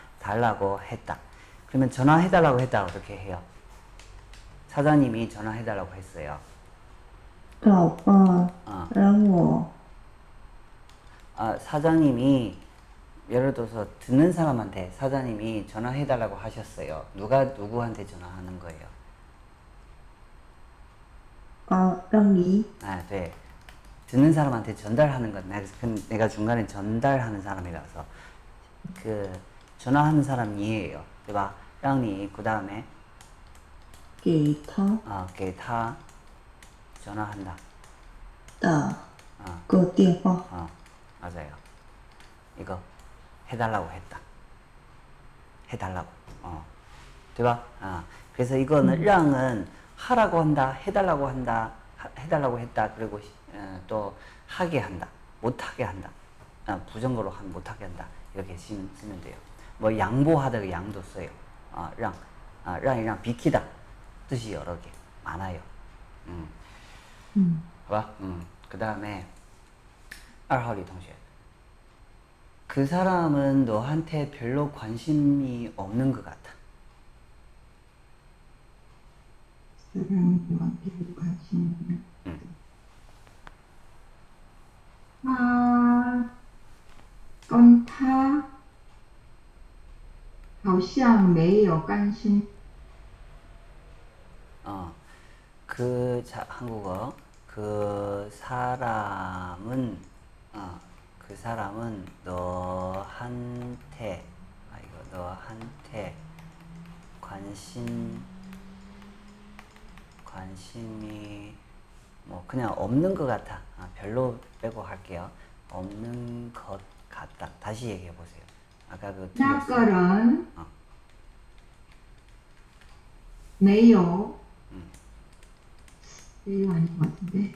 달라고 했다 그러면 전화해달라고 했다 어떻게 해요 사장님이 전화해달라고 했어요 老爸 어, 让我 아, 사장님이 예를 들어서 듣는 사람한테 사장님이 전화해달라고 하셨어요 누가 누구한테 전화하는 거예요 아, 让你 아, 네. 듣는 사람한테 전달하는 건 내가, 그- 내가 중간에 전달하는 사람이라서 그 전화하는 사람 이에요. 对吧? 让你 그다음에 给他 어, 给他 전화한다. 打 어, 个电话. 어, 맞아요. 이거 해달라고 했다. 해달라고. 어, 对吧? 아, 그래서 이거는 让은 하라고 한다, 해달라고 한다, 하- 해달라고 했다. 그리고 시- 어, 또 하게 한다, 못하게 한다. 아, 부정어로 한 못하게 한다. 이렇게 쓰- 쓰면 돼요. 뭐 양보하다가 양도 써요. 아, 랑, 아, 랑이랑 비키다 뜻이 여러 개 많아요. 음, 음. 봐봐, 음. 그 다음에 2号리 동시에 그 사람은 너한테 별로 관심이 없는 것 같아. 사람은 너한테 관심이 없는 응. 음. 아, 건타 好像没有关心。 어, 그 자, 한국어 그 사람은 어, 그 사람은 너한테 아 이거 너한테 관심 관심이 뭐 그냥 없는 것 같아. 아, 별로 빼고 할게요. 없는 것 같다. 다시 얘기해 보세요. 아까 그 낯가런 어. 매요 매요 음. 아닌 것 같은데.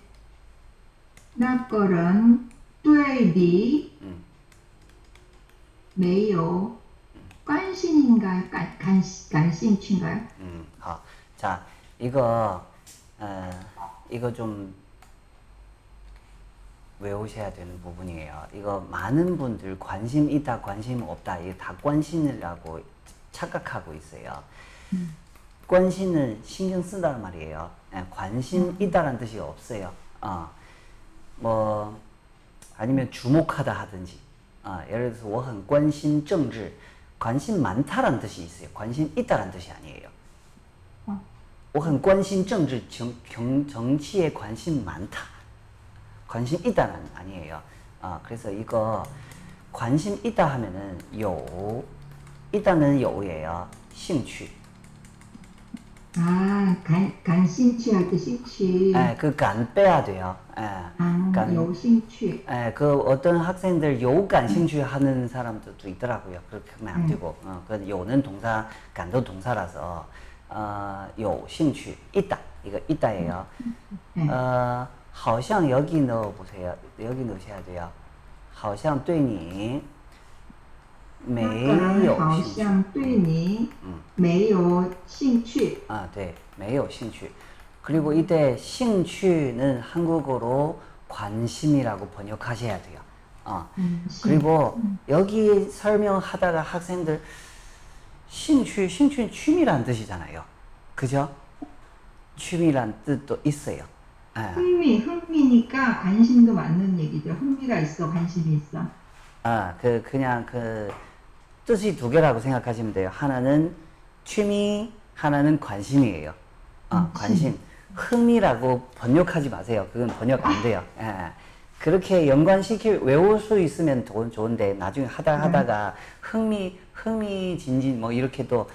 낯가런 뚜에디. 매요 음. 관심인가요? 간, 간, 간신인가요? 음, 아, 자, 이거, 어, 이거 좀 외우셔야 되는 부분이에요. 이거 많은 분들 관심 있다, 관심 없다, 이게 다 관심이라고 착각하고 있어요. 관심은 신경 쓴다는 말이에요. 예, 관심 있다라는 뜻이 없어요. 어, 뭐 아니면 주목하다 하든지. 아, 예를 들어서 我很关心政治, 관심 많다라는 뜻이 있어요. 관심 있다라는 뜻이 아니에요. 我很关心政治, 정, 경, 정치에 관심 많다. 관심 있다는 아니에요. 아, 그래서 이거 관심 있다 하면은 요 있다는 요예요. 신취. 아, 간, 간신취할 때 신취. 예, 그간 빼야 돼요. 예. 아, 요신취. 예, 그 어떤 학생들 요간신취 하는 사람들도 있더라고요. 그렇게 하면 안 음. 되고. 어, 그 요는 동사, 간도 동사라서, 어, 요신취, 있다. 이거 있다예요. 음. 네. 어, 好像 여기 넣어 보세요. 여기 넣으셔야 돼요. 好像对你没那个人有好兴趣。像对你嗯没有兴趣. 아, 네. 没有兴趣. 그리고 이때 兴趣는 한국어로 관심이라고 번역하셔야 돼요. 어. 음, 신- 그리고 여기 설명하다가 학생들 兴趣, 兴趣 취미란 뜻이잖아요. 그죠? 취미란 뜻도 있어요. 예. 흥미, 흥미니까 관심도 맞는 얘기죠. 흥미가 있어, 관심이 있어. 아, 그 그냥 그 뜻이 두 개라고 생각하시면 돼요. 하나는 취미, 하나는 관심이에요. 아, 음, 관심. 흥미라고 번역하지 마세요. 그건 번역 안 돼요. 예. 그렇게 연관시킬 외울 수 있으면 좋은, 좋은데 나중에 하다 하다가 흥미 흥미진진 뭐 이렇게 또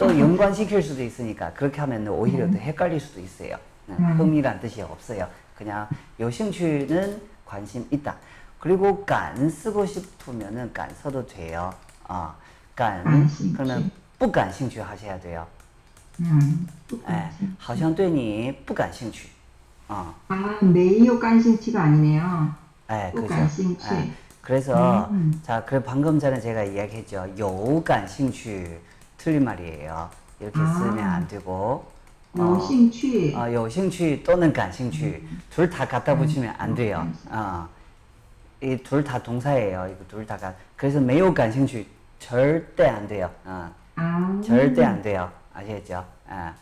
또 연관시킬 수도 있으니까 그렇게 하면 오히려 더 헷갈릴 수도 있어요. 예, 음. 흥미란 뜻이 없어요. 그냥 요兴趣는 관심 있다. 그리고 간 쓰고 싶으면은 간 써도 돼요. 어, 간 관심치. 그러면 不感兴趣 하셔야 돼요. 음, 또 예, 관심. 好像对你不感兴趣. 어, 아, 메이오 관심치가 아니네요. 예, 또 그죠. 관심치. 예, 그래서 음. 자, 그 방금 전에 제가 이야기했죠. 有感兴趣 틀린 말이에요. 이렇게 아. 쓰면 안 되고. 有兴趣. 어, 有兴趣 또는 感兴趣 둘 다 갖다 붙이면 안 돼요. 관심. 어, 이 둘 다 동사예요. 이거 둘 다가. 그래서 没有感兴趣 절대 안 돼요. 어, 아, 절대 안 돼요. 아시겠죠? 아,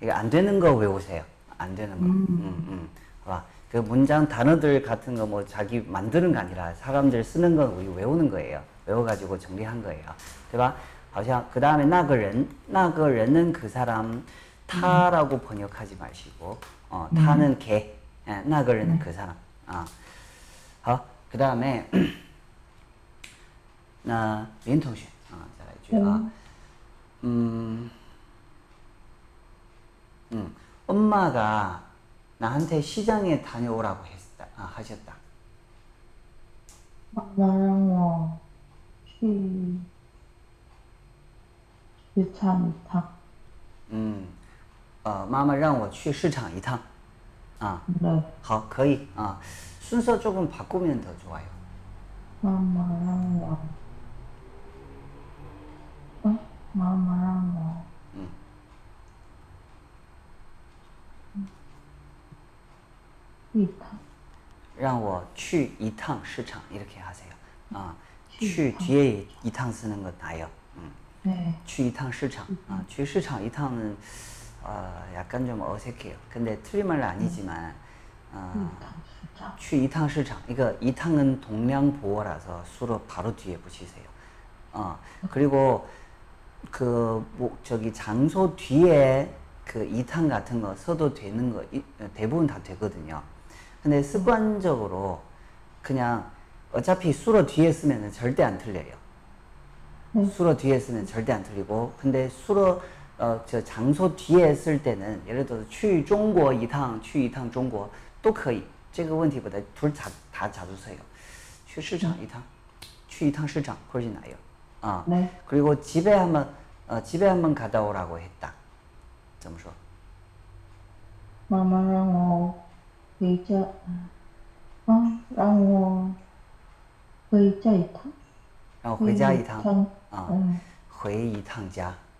이거 안 되는 거 외우세요. 안 되는 거. 음, 음. 봐. 그 문장 단어들 같은 거 뭐 자기 만드는 거 아니라 사람들 쓰는 거 우리 외우는 거예요. 외워가지고 정리한 거예요. 对吧? 好像그 다음에 那个人,那个人은 그 사람, 타라고 음. 번역하지 마시고 어, 네. 타는 개, 예, 나그는 네. 그 사람. 아, 어. 그 다음에 나 린통신, 아, 자 어, 네. 음, 음, 엄마가 나한테 시장에 다녀오라고 했다, 아, 하셨다. 나랑 뭐 시, 시장 타. 음. 어, 妈妈让我去市场一趟. 아, 对，好, 可以. 아, 순서 조금 바꾸면 더 좋아요. 妈妈让我，嗯，妈妈让我，嗯一趟，让我去一趟市场 이렇게 하세요. 아, 去 去 一趟。 뒤에 이趟 쓰는 거 나요. 음. 对，去一趟市场. 아, 去市场 이趟은 어, 약간 좀 어색해요. 근데 틀림은 아니지만 어, 그러니까. 이탕 시장 이거 이탕은 동량 보호라서 수로 바로 뒤에 붙이세요. 어, 그리고 그 뭐, 저기 장소 뒤에 그 이탕 같은 거 써도 되는 거 대부분 다 되거든요. 근데 습관적으로 그냥 어차피 수로 뒤에 쓰면 절대 안 틀려요. 네. 수로 뒤에 쓰면 절대 안 틀리고 근데 수로 어, 저 장소 뒤에 쓸 때는 예를 들어서 去中国一趟去一趟中国都可以这个问题不大둘 다 다 자주 써요 去市场一趟去一趟市场 그러지 나요 아 네. 그리고 집에 한번 어, 집에 한번 갔다 오라고 했다 怎么说妈妈让我回家，啊，让我回家一趟。然后回家一趟趟啊嗯，回一趟家趟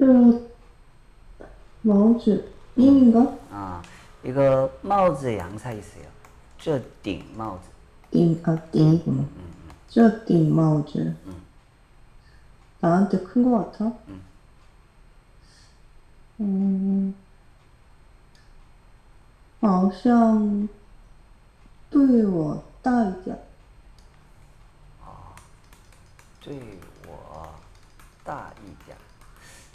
这个毛子英인가 아, 이거 마우즈 양사 있어요. 这顶帽子.顶아顶这顶帽子나한테 큰 거 같아? 음, 好像对我大一点。对我大一点.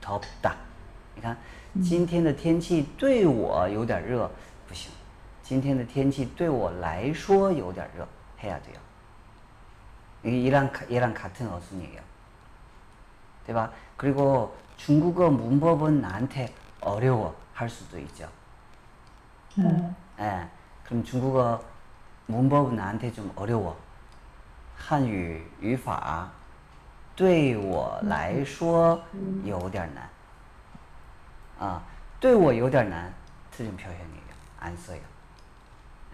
덥다. 你看今天的天气对我有点热不行今天的天气对我来说有点热 해야 돼요. 이게 얘랑 가- 얘랑 같은 어순이에요. 对吧? 그리고 중국어 문법은 나한테 어려워 할 수도 있죠. 네. 예. 그럼 중국어 문법은 나한테 좀 어려워. 한유语法 对我来说有点难. 아, 对我有点难 틀린 표현이에요. 안 써요.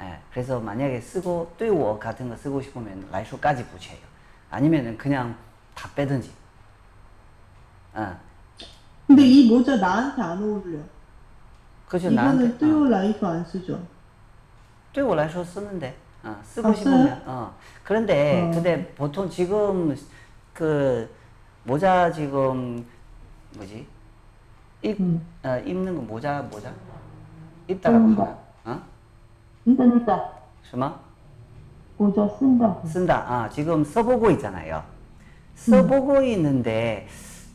예. 그래서 만약에 쓰고 对我 같은 거 쓰고 싶으면 来说까지 붙여요. 아니면은 그냥 다 빼든지. 어. 근데 이 모자 나한테 안 어울려. 그죠 이거는 나한테 뚜요 어. 라이프 안 쓰죠. 对我来说쓰는데 어, 쓰고 아, 싶으면 어. 그런데 어. 근데 보통 지금 그 모자 지금 뭐지 입 음. 어, 입는 거 모자 모자 입다라고 음. 하나 어? 쓴다. 什么 모자 쓴다. 쓴다 아 지금 써보고 있잖아요 써보고 있는데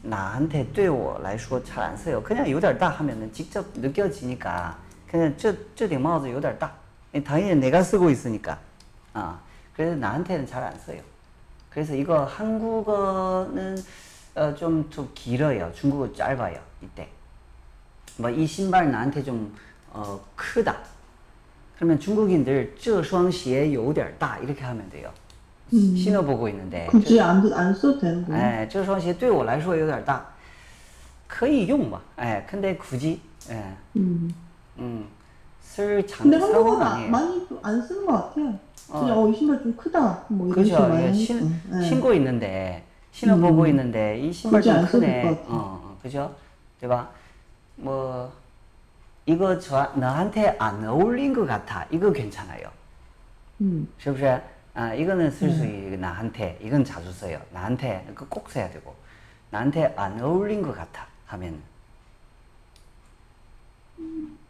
나한테 对我来说 잘 안 써요 그냥 有点大 하면은 직접 느껴지니까 그냥 这这顶帽子有点大 당연히 내가 쓰고 있으니까 아 그래서 나한테는 잘 안 써요 그래서 이거 한국어는 어, 좀, 좀 길어요 중국어 짧아요 이때 뭐 이 신발 나한테 좀 어, 크다 그러면 중국인들 这双鞋有点大 이렇게 하면 돼요 음. 신어보고 있는데 굳이 안, 안 써도 되는 거야. 哎，这双鞋对我来说有点大，可以用吧？哎， 근데 굳이， 哎， 음. 음, 쓸 장, 근데 상황 한국어는 아니에요. 많이 안 쓰는 것 같아요. 그냥 어, 이 신발 좀 크다. 뭐 이런 그죠? 식으로 많이 예, 하니까. 신, 네. 신고 있는데, 신어보고 있는데, 이 신발 굳이 좀 안 써도 크네. 될것 같아. 어, 어, 그죠? 对吧? 뭐, 이거 저, 너한테 안 어울린 것 같아. 이거 괜찮아요. 음. 是不是? 아, 이거는 쓸 수 있, 나한테. 이건 자주 써요. 나한테. 그꼭 써야 되고. 나한테 안 어울린 것 같아. 하면.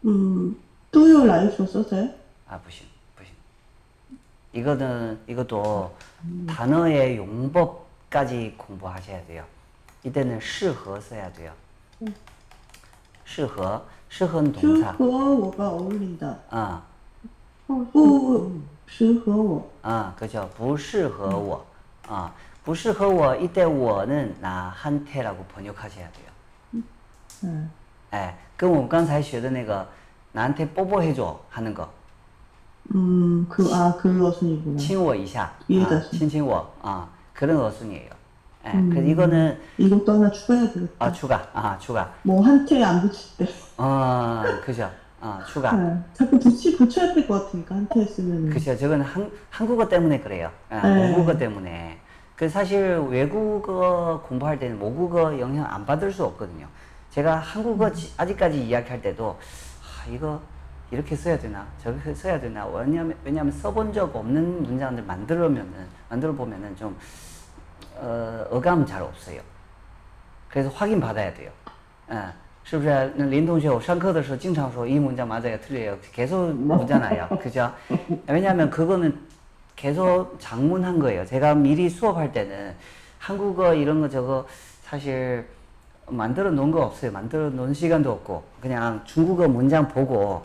음. 뚜요 라이프 써서요? 아, 不行,不行. 이거는, 이것도 단어의 용법 까지 공부하셔야 돼요. 이때는 适合 써야 돼요. 适合,适合는 동사. 适合我가 어울린다. 아, 不适合我. 아, 그죠. 不适合我. 아, 不适合我 이때 我는 나한테라고 번역하셔야 돼요. 네. 예, 跟我们刚才学的那个 나한테 뽀뽀해줘 하는 거. 음, 그, 아, 그 어순이구나. 친워 이샤. 이웃 아, 어순. 친친워. 아, 그런 어순이에요. 예, 음. 그 이거는 이것도 하나 추가해야 되겠다. 아 추가, 아 추가. 뭐, 한테 안 붙일 때. 아, 그죠. 아 추가. 네, 자꾸 붙이, 붙여야 될 것 같으니까, 한테 쓰면. 그죠. 저건 한, 한국어 때문에 그래요. 예, 네. 모국어 때문에. 그 사실 외국어 공부할 때는 모국어 영향 안 받을 수 없거든요. 제가 한국어 지- 아직까지 이야기할 때도 아, 이거 이렇게 써야 되나 저렇게 써야 되나 왜냐면 왜냐면 써본 적 없는 문장들 만들어면은 만들어 보면은 좀 어, 어감 잘 없어요. 그래서 확인 받아야 돼요. 예. 是不是林同学我上课的时候经常说이 문장 맞아요 틀려요 계속 묻잖아요 그죠 왜냐하면 그거는 계속 장문한 거예요 제가 미리 수업할 때는 한국어 이런 거 저거 사실 만들어 놓은 거 없어요 만들어 놓은 시간도 없고 그냥 중국어 문장 보고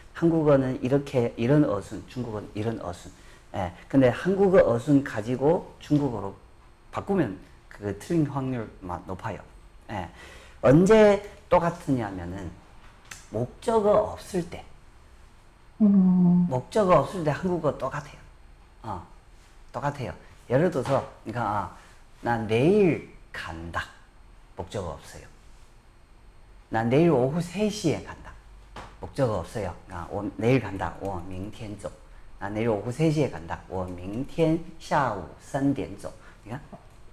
한국어는 이렇게 이런 어순, 중국어는 이런 어순. 예. 근데 한국어 어순 가지고 중국어로 바꾸면 그 틀린 확률 마- 높아요. 예. 언제 똑같으냐면은 목적어 없을 때. 음. 목적어 없을 때 한국어 똑같아요. 어, 똑같아요. 예를 들어서, 그러니까, 아, 나 내일 간다. 목적어 없어요. 나 내일 오후 3시에 간다. 목적어 없어요. 아, 我 내일 간다. 我明天走. 나 내일 오후 3시에 간다. 我明天下午3点走. 그러니까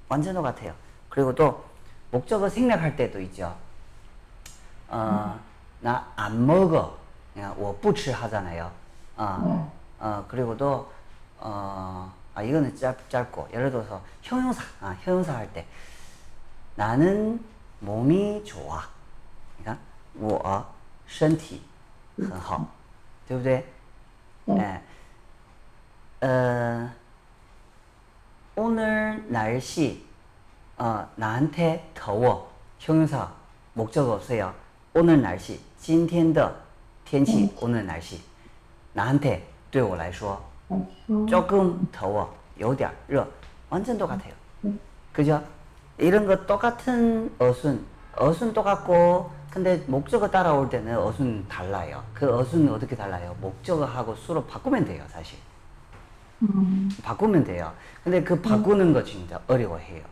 완전 똑같아요. 그리고 또 목적어 생략할 때도 있죠. 어, 나 안 먹어. 그냥 我不吃 하잖아요. 어, 어, 그리고 또, 어, 아, 이거는 짧, 짧고. 예를 들어서 형용사, 아, 형용사 할 때. 나는 몸이 좋아. 그러니까, 我身体 很好.对不对? 예. 어, 오늘 날씨, 어, 나한테 더워. 형용사, 목적 없어요. 오늘 날씨, 今天的天气, 오늘 날씨. 나한테, 对我来说, 조금 더워. 有点热. 완전 똑같아요. 그죠? 이런 거 똑같은 어순, 어순 똑같고, 근데 목적어 따라올 때는 어순 달라요. 그 어순은 어떻게 달라요? 목적어하고 수로 바꾸면 돼요, 사실. 바꾸면 돼요. 근데 그 바꾸는 거 진짜 어려워해요.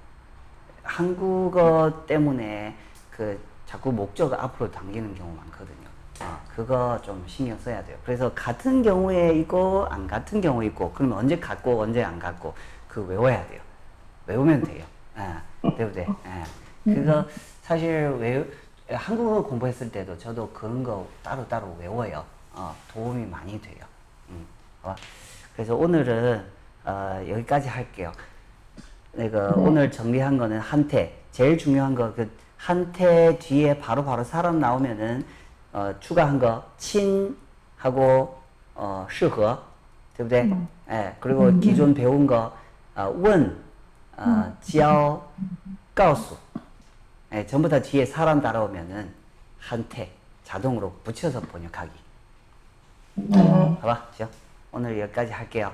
한국어 때문에 그 자꾸 목적어 앞으로 당기는 경우 많거든요. 아, 그거 좀 신경 써야 돼요. 그래서 같은 경우에 있고 안 같은 경우 있고 그러면 언제 같고 언제 안 같고 그 외워야 돼요. 외우면 돼요. 아, 对不对? 아, 그거 사실 외 한국어 공부했을 때도 저도 그런 거 따로따로 외워요. 어, 도움이 많이 돼요. 음, 好吧? 그래서 오늘은 어, 여기까지 할게요. 내가 오늘 정리한 거는 한태 제일 중요한 거 그 한태 뒤에 바로바로 사람 나오면은 어, 추가한 거 친하고 어, 适合, 对不对? 예, 그리고 기존 배운 거 어, 问, 어, 教, 告诉. 예, 전부 다 뒤에 사람 따라오면은 한태 자동으로 붙여서 번역하기. 好吧，行， 오늘 여기까지 할게요.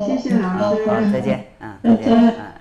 谢谢老 어, 师。 어, 再见，嗯，再见，嗯嗯。